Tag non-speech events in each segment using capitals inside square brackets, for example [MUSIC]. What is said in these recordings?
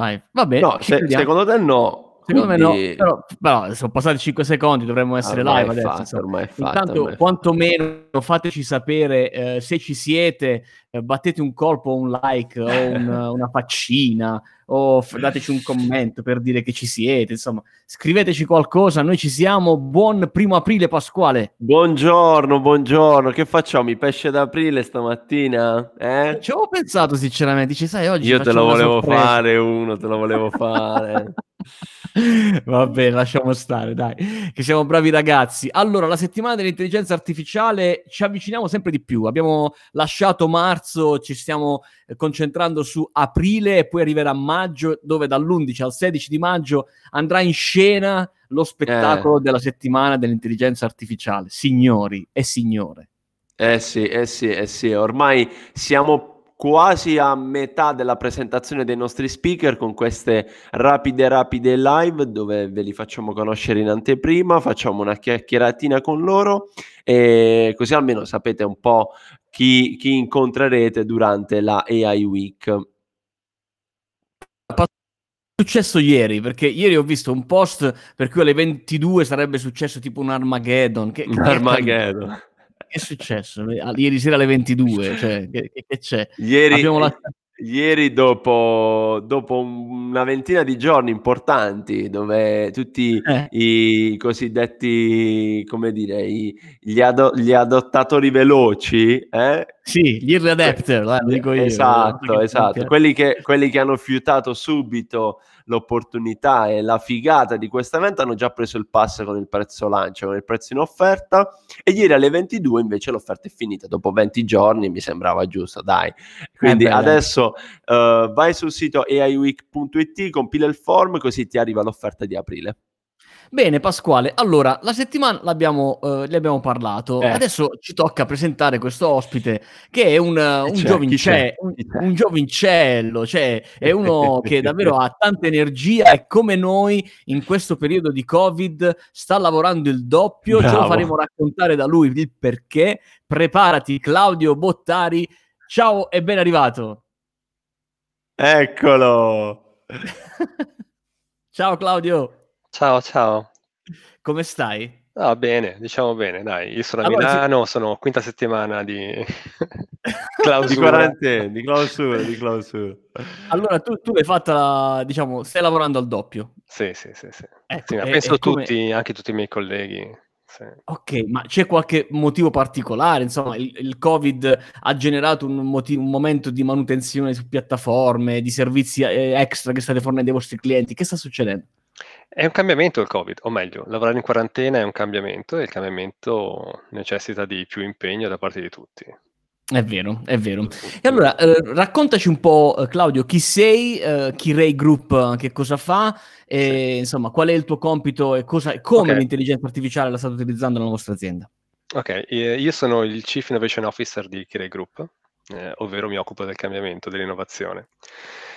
Dai, vabbè, no, se, secondo te no. Secondo Quindi... me no, però, però, sono passati 5 secondi, dovremmo essere ormai live adesso. Fatto, ormai è fatto, Intanto, ormai quantomeno fateci sapere eh, se ci siete, eh, battete un colpo, un like o un, [LAUGHS] una faccina o f- dateci un commento per dire che ci siete, insomma, scriveteci qualcosa, noi ci siamo. Buon primo aprile Pasquale. Buongiorno, buongiorno. Che facciamo? I pesce d'aprile stamattina? Eh? Ci avevo pensato sinceramente, dici sai oggi Io te lo volevo sorpresa. fare uno, te lo volevo fare. [LAUGHS] Va bene, lasciamo stare, dai, che siamo bravi ragazzi. Allora, la settimana dell'intelligenza artificiale ci avviciniamo sempre di più. Abbiamo lasciato marzo, ci stiamo eh, concentrando su aprile e poi arriverà maggio, dove dall'11 al 16 di maggio andrà in scena lo spettacolo eh. della settimana dell'intelligenza artificiale. Signori e signore. Eh sì, eh sì, eh sì, ormai siamo quasi a metà della presentazione dei nostri speaker con queste rapide rapide live dove ve li facciamo conoscere in anteprima, facciamo una chiacchieratina con loro e così almeno sapete un po' chi, chi incontrerete durante la AI Week successo ieri? Perché ieri ho visto un post per cui alle 22 sarebbe successo tipo un Armageddon. Che, un Armageddon è successo? Ieri sera alle 22, [LAUGHS] cioè, che, che c'è? Ieri, la... ieri dopo, dopo, una ventina di giorni importanti, dove tutti eh. i cosiddetti, come dire, i, gli, ado- gli, adottatori veloci, eh? Sì, gli early adapter, eh, dico io. Esatto, esatto. Quelli che, quelli che hanno fiutato subito l'opportunità e la figata di questo evento hanno già preso il pass con il prezzo lancio, con il prezzo in offerta e ieri alle 22 invece l'offerta è finita, dopo 20 giorni mi sembrava giusto, dai. Quindi eh adesso uh, vai sul sito aiweek.it, compila il form così ti arriva l'offerta di aprile. Bene, Pasquale, allora la settimana l'abbiamo, eh, ne abbiamo parlato. Eh. Adesso ci tocca presentare questo ospite che è un, un, giovince- un, un giovincello, cioè è uno [LAUGHS] che davvero ha tanta energia e come noi in questo periodo di Covid sta lavorando il doppio. Bravo. Ce lo faremo raccontare da lui il perché. Preparati, Claudio Bottari. Ciao e ben arrivato. Eccolo. [LAUGHS] [LAUGHS] Ciao Claudio. Ciao, ciao. Come stai? Ah, bene, diciamo bene, dai. Io sono a Allora, Milano, sono quinta settimana di [LAUGHS] [LAUGHS] Di clausura. quarantena, di clausura, di clausura. Allora tu, tu l'hai fatta, diciamo, stai lavorando al doppio. Sì, sì, sì, sì. Ecco, Sì, ma e, penso e come... tutti, anche tutti i miei colleghi. Sì. Ok, ma c'è qualche motivo particolare? Insomma, il, il Covid ha generato un, motivo, un momento di manutenzione su piattaforme, di servizi eh, extra che state fornendo ai vostri clienti. Che sta succedendo? È un cambiamento il Covid, o meglio, lavorare in quarantena è un cambiamento e il cambiamento necessita di più impegno da parte di tutti. È vero, è vero. E allora, eh, raccontaci un po', eh, Claudio, chi sei, eh, chi Ray Group, che cosa fa, e sì. insomma, qual è il tuo compito e cosa, come okay. l'intelligenza artificiale la state utilizzando nella vostra azienda. Ok, io sono il Chief Innovation Officer di Kiray Group, eh, ovvero mi occupo del cambiamento, dell'innovazione.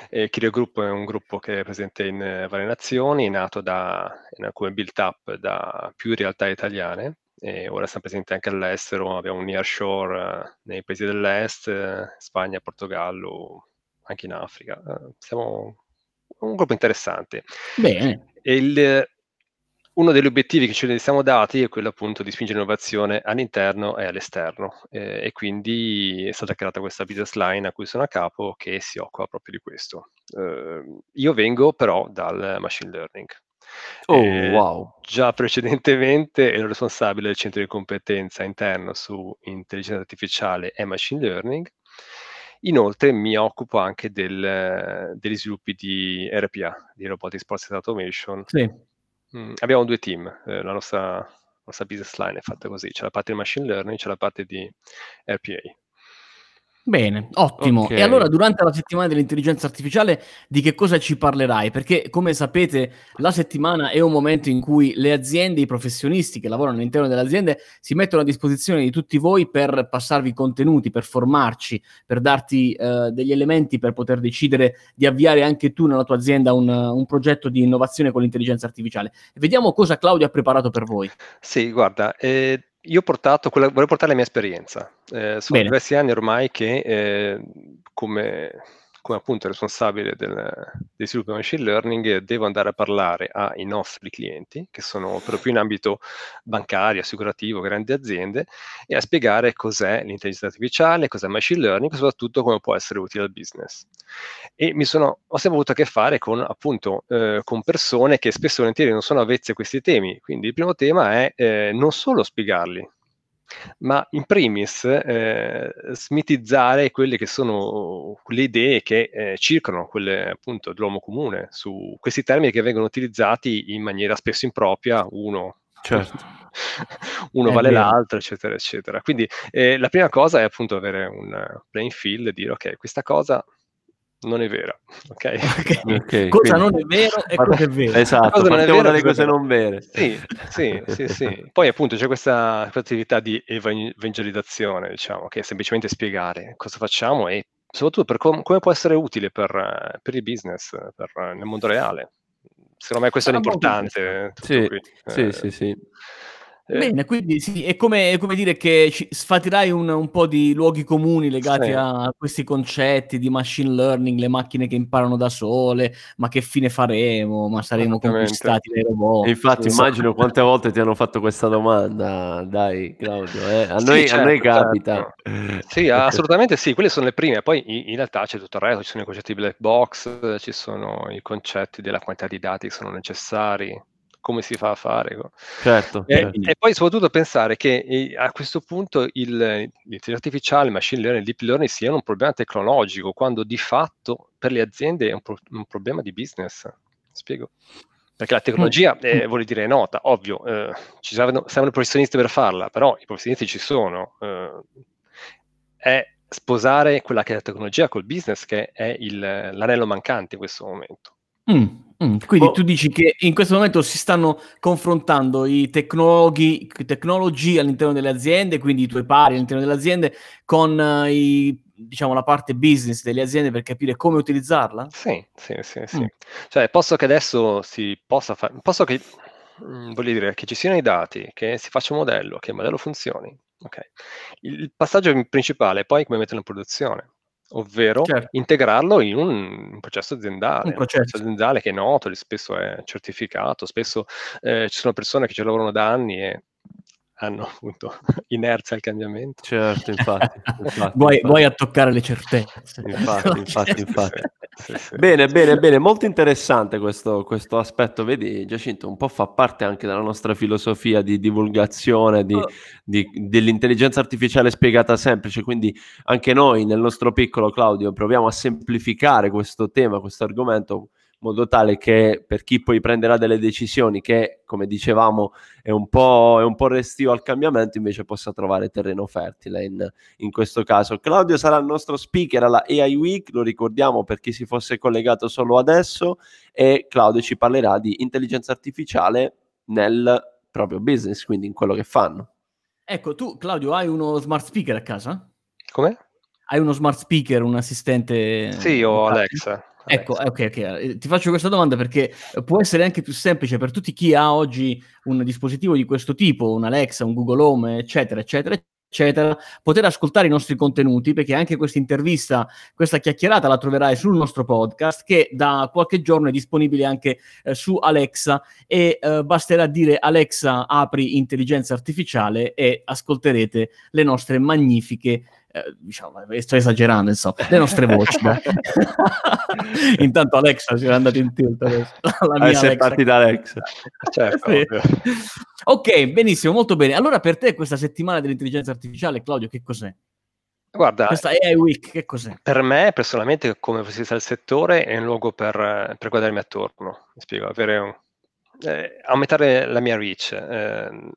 E Kirio Group è un gruppo che è presente in eh, varie nazioni, nato da, in alcune build-up da più realtà italiane, e ora siamo presenti anche all'estero, abbiamo un nearshore uh, nei paesi dell'est, uh, Spagna, Portogallo, anche in Africa. Siamo un gruppo interessante. Bene. Il, uno degli obiettivi che ci siamo dati è quello appunto di spingere l'innovazione all'interno e all'esterno eh, e quindi è stata creata questa business line a cui sono a capo che si occupa proprio di questo. Eh, io vengo però dal machine learning. Oh, eh, wow. Già precedentemente ero responsabile del centro di competenza interno su intelligenza artificiale e machine learning. Inoltre mi occupo anche del, degli sviluppi di RPA, di Robotic Process Automation, sì Mhmm, abbiamo due team, ehm, la nostra nostra business line è fatta così, c'è la parte di machine learning, c'è la parte di RPA. Bene, ottimo. Okay. E allora durante la settimana dell'intelligenza artificiale di che cosa ci parlerai? Perché come sapete la settimana è un momento in cui le aziende, i professionisti che lavorano all'interno delle aziende si mettono a disposizione di tutti voi per passarvi contenuti, per formarci, per darti eh, degli elementi per poter decidere di avviare anche tu nella tua azienda un, un progetto di innovazione con l'intelligenza artificiale. Vediamo cosa Claudio ha preparato per voi. Sì, guarda, eh, io ho portato quella vorrei portare la mia esperienza. Ehm, sono Bene. diversi anni ormai che, ehm, come come appunto responsabile del, del sviluppo di machine learning, devo andare a parlare ai nostri clienti, che sono più in ambito bancario, assicurativo, grandi aziende, e a spiegare cos'è l'intelligenza artificiale, cos'è il machine learning, e soprattutto come può essere utile al business. E mi sono, ho sempre avuto a che fare con, appunto, eh, con persone che spesso e volentieri non sono avvezze a questi temi. Quindi il primo tema è eh, non solo spiegarli, ma in primis eh, smitizzare quelle che sono le idee che eh, circolano, quelle appunto dell'uomo comune, su questi termini che vengono utilizzati in maniera spesso impropria, uno, certo. [LAUGHS] uno vale vero. l'altro, eccetera, eccetera. Quindi eh, la prima cosa è appunto avere un playing field e dire ok, questa cosa non è vera. Ok? okay. okay cosa quindi... non è vero e cosa è vero. Esatto, cosa non è vero, dalle cose non vere. Sì, [LAUGHS] sì, sì, sì. Poi appunto c'è questa attività di evangelizzazione, diciamo, che è semplicemente spiegare cosa facciamo e soprattutto per com- come può essere utile per, per il business, per, nel mondo reale. Secondo me questo è l'importante. Sì, sì, eh, sì, sì. Eh. Bene, quindi sì, è come, è come dire che ci sfatirai un, un, po' di luoghi comuni legati sì. a questi concetti di machine learning, le macchine che imparano da sole, ma che fine faremo? Ma saremo conquistati dai robot? Infatti, sì. immagino quante volte ti hanno fatto questa domanda, dai, Claudio. Eh? A, noi, certo, a, noi, certo, capita. Certo. Sì, assolutamente sì, quelle sono le prime. Poi in, in realtà c'è tutto il resto, ci sono i concetti black box, ci sono i concetti della quantità di dati che sono necessari come si fa a fare. Certo, e, certo. e, poi soprattutto pensare che a questo punto il, l'intelligenza artificiale, il machine learning, il deep learning siano un problema tecnologico, quando di fatto per le aziende è un, pro- un problema di business. Spiego? Perché la tecnologia, eh, vuol dire, è nota, ovvio, eh, ci servono, servono professionisti per farla, però i professionisti ci sono. Eh, è sposare quella che è la tecnologia col business che è il, l'anello mancante in questo momento. Mm, mm. Quindi boh. tu dici che in questo momento si stanno confrontando i tecnologhi, tecnologi all'interno delle aziende, quindi i tuoi pari all'interno delle aziende, con uh, i, diciamo, la parte business delle aziende per capire come utilizzarla? Sì, sì, sì. sì. Mm. Cioè, posso che adesso si possa fare, posso che, mm, voglio dire, che ci siano i dati, che si faccia un modello, che il modello funzioni. Okay. Il passaggio principale è poi come metterlo in produzione ovvero certo. integrarlo in un, processo aziendale, un processo. un processo. aziendale che è noto, spesso è certificato, spesso eh, ci sono persone che ci lavorano da anni e hanno appunto [LAUGHS] inerzia al cambiamento. Certo, infatti. [LAUGHS] infatti, vuoi, infatti. vuoi, a toccare le certezze. Infatti, [LAUGHS] infatti, infatti. Sì, sì. Bene, bene, bene, molto interessante questo, questo, aspetto. Vedi, Giacinto, un po' fa parte anche della nostra filosofia di divulgazione di, oh. di, dell'intelligenza artificiale spiegata semplice, quindi anche noi nel nostro piccolo Claudio proviamo a semplificare questo tema, questo argomento modo tale che per chi poi prenderà delle decisioni che, come dicevamo, è un po', è un po restio al cambiamento, invece possa trovare terreno fertile in, in, questo caso. Claudio sarà il nostro speaker alla AI Week, lo ricordiamo per chi si fosse collegato solo adesso, e Claudio ci parlerà di intelligenza artificiale nel proprio business, quindi in quello che fanno. Ecco, tu Claudio hai uno smart speaker a casa? Come? Hai uno smart speaker, un assistente? Sì, ho Alexa. Ecco, ok, ok. Eh, ti faccio questa domanda perché può essere anche più semplice per tutti chi ha oggi un dispositivo di questo tipo, un Alexa, un Google Home, eccetera, eccetera, eccetera, poter ascoltare i nostri contenuti, perché anche questa intervista, questa chiacchierata la troverai sul nostro podcast, che da qualche giorno è disponibile anche eh, su Alexa e eh, basterà dire Alexa apri intelligenza artificiale e ascolterete le nostre magnifiche eh, diciamo, sto esagerando, insomma, le nostre voci. [LAUGHS] Intanto Alexa si è andato in tilt adesso. La mia Alexa. partita Alexa. Certo, sì. Ok, benissimo, molto bene. Allora per te questa settimana dell'intelligenza artificiale, Claudio, che cos'è? Guarda, questa AI Week, che cos'è? Per me, personalmente, come professionista del settore, è un luogo per, per guardarmi attorno. Mi spiego, avere un, eh, aumentare la mia reach. Eh,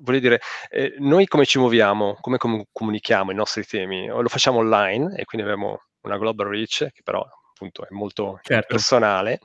voglio dire, eh, noi come ci muoviamo, come com- comunichiamo i nostri temi? Lo facciamo online e quindi abbiamo una global reach che però appunto è molto certo. personale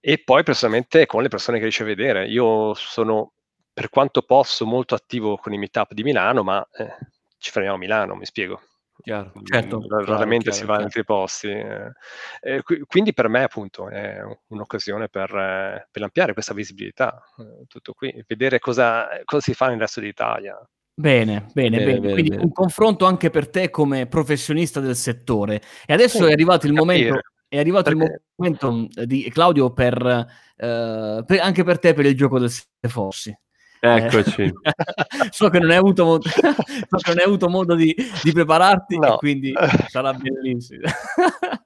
e poi personalmente con le persone che riesci a vedere. Io sono, per quanto posso, molto attivo con i meetup di Milano, ma eh, ci fermiamo a Milano, mi spiego. Chiaro, certo, raramente chiaro, si va in altri posti. Eh, eh, quindi per me appunto è un'occasione per, eh, per ampliare questa visibilità, eh, tutto qui, vedere cosa, cosa, si fa nel resto d'Italia. Bene, bene, bene. bene. Quindi bene. un confronto anche per te come professionista del settore. E adesso sì, è arrivato il momento, è arrivato Perché... il momento di Claudio per, uh, per, anche per te per il gioco del Se Fossi. Eccoci. Eh, [LAUGHS] so che non hai avuto, mo- [LAUGHS] so che non hai avuto modo di, di prepararti no. quindi [LAUGHS] sarà bellissimo.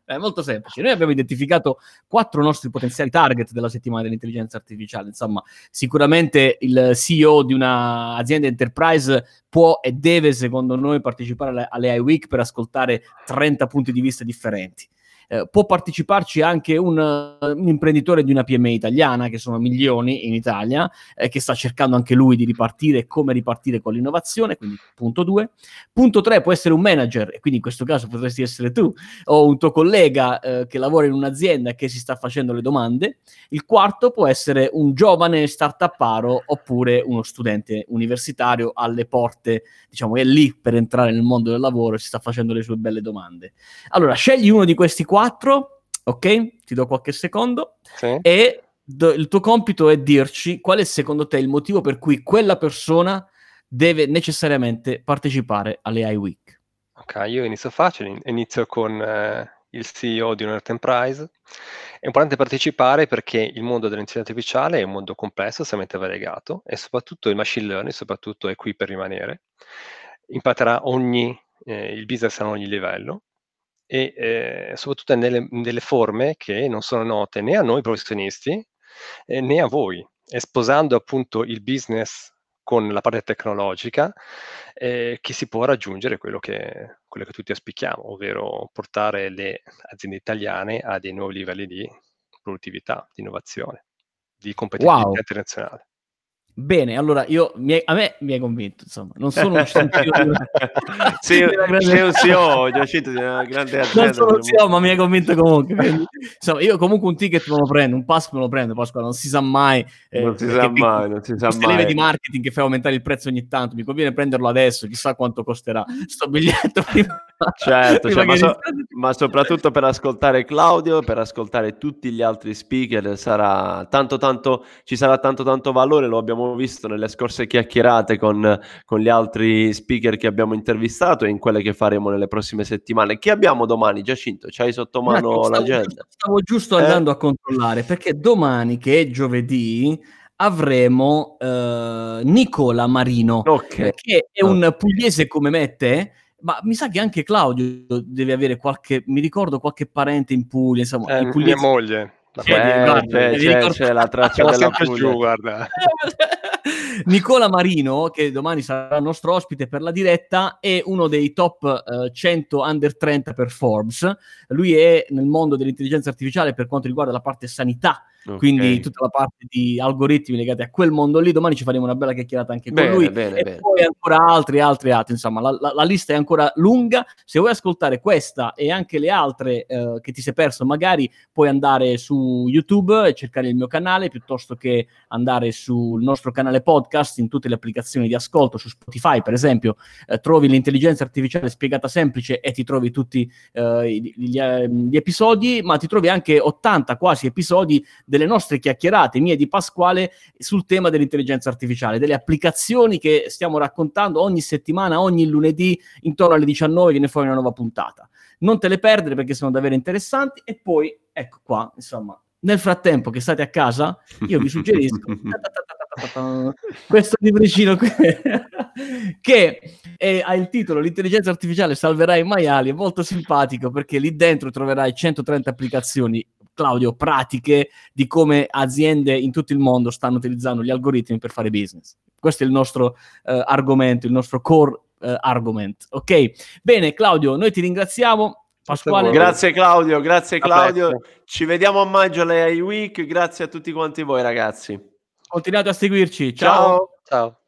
È molto semplice. Noi abbiamo identificato quattro nostri potenziali target della settimana dell'intelligenza artificiale. Insomma, sicuramente il CEO di un'azienda enterprise può e deve, secondo noi, partecipare alle, alle AI Week per ascoltare 30 punti di vista differenti. Eh, può parteciparci anche un, un, imprenditore di una PMI italiana, che sono milioni in Italia, eh, che sta cercando anche lui di ripartire e come ripartire con l'innovazione, quindi punto 2. Punto 3 può essere un manager, e quindi in questo caso potresti essere tu, o un tuo collega eh, che lavora in un'azienda e che si sta facendo le domande. Il quarto può essere un giovane startuparo oppure uno studente universitario alle porte, diciamo, è lì per entrare nel mondo del lavoro e si sta facendo le sue belle domande. Allora, scegli uno di questi quattro 4, ok? Ti do qualche secondo. Sì. E do, il tuo compito è dirci qual è secondo te il motivo per cui quella persona deve necessariamente partecipare alle AI Week. Ok, io inizio facile, inizio con eh, il CEO di un enterprise. È importante partecipare perché il mondo dell'intelligenza artificiale è un mondo complesso, estremamente variegato e soprattutto il machine learning soprattutto è qui per rimanere. Impatterà ogni, eh, il business a ogni livello e eh, soprattutto nelle, nelle, forme che non sono note né a noi professionisti eh, né a voi, esposando appunto il business con la parte tecnologica eh, che si può raggiungere quello che, quello che tutti auspichiamo, ovvero portare le aziende italiane a dei nuovi livelli di produttività, di innovazione, di competitività wow. internazionale. Bene, allora io mi, a me mi hai convinto, insomma, non sono un [LAUGHS] CEO sì, sei un CEO, Giacinto, di una grande azienda. Non sono un CEO, ma mi hai convinto comunque. Quindi, insomma, io comunque un ticket me lo prendo, un pass me lo prendo, Pasquale, non si sa mai. Eh, non si sa mai, non si sa mai. leve di marketing che fa aumentare il prezzo ogni tanto, mi conviene prenderlo adesso, chissà quanto costerà sto biglietto [LAUGHS] prima. Certo, prima cioè, ma, so, ma, soprattutto per ascoltare Claudio, per ascoltare tutti gli altri speaker, sarà tanto tanto, ci sarà tanto tanto valore, lo abbiamo visto nelle scorse chiacchierate con, con, gli altri speaker che abbiamo intervistato e in quelle che faremo nelle prossime settimane. Che abbiamo domani, Giacinto? C'hai sotto mano stavo l'agenda? Giusto, stavo giusto eh? andando a controllare perché domani, che è giovedì, avremo uh, Nicola Marino, okay. che è un pugliese come me te, ma mi sa che anche Claudio deve avere qualche, mi ricordo qualche parente in Puglia, insomma, eh, pugliese... mia moglie. C'è, c'è, c'è, c'è, la [LAUGHS] traccia della Puglia. giù, guarda. [LAUGHS] Nicola Marino, che domani sarà il nostro ospite per la diretta, è uno dei top uh, 100 under 30 per Forbes. Lui è nel mondo dell'intelligenza artificiale per quanto riguarda la parte sanità Okay. Quindi tutta la parte di algoritmi legati a quel mondo lì, domani ci faremo una bella chiacchierata anche bene, con lui bene, e bene. poi ancora altri, altri, altri, insomma la, la, la, lista è ancora lunga, se vuoi ascoltare questa e anche le altre eh, che ti sei perso magari puoi andare su YouTube e cercare il mio canale piuttosto che andare sul nostro canale podcast in tutte le applicazioni di ascolto, su Spotify per esempio, eh, trovi l'intelligenza artificiale spiegata semplice e ti trovi tutti eh, gli, gli, gli episodi, ma ti trovi anche 80 quasi episodi delle nostre chiacchierate, mie di Pasquale, sul tema dell'intelligenza artificiale, delle applicazioni che stiamo raccontando ogni settimana, ogni lunedì, intorno alle 19 viene fuori una nuova puntata. Non te le perdere perché sono davvero interessanti e poi, ecco qua, insomma, nel frattempo che state a casa, io vi suggerisco [LAUGHS] [LAUGHS] questo libricino qui [LAUGHS] che è, ha il titolo L'intelligenza artificiale salverà i maiali, è molto simpatico perché lì dentro troverai 130 applicazioni Claudio, pratiche di come aziende in tutto il mondo stanno utilizzando gli algoritmi per fare business. Questo è il nostro uh, argomento, il nostro core uh, argument. Ok, bene Claudio, noi ti ringraziamo. Pasquale. Grazie Claudio, grazie Claudio. Ci vediamo a maggio alle AI Week. Grazie a tutti quanti voi ragazzi. Continuate a seguirci. Ciao. Ciao. Ciao.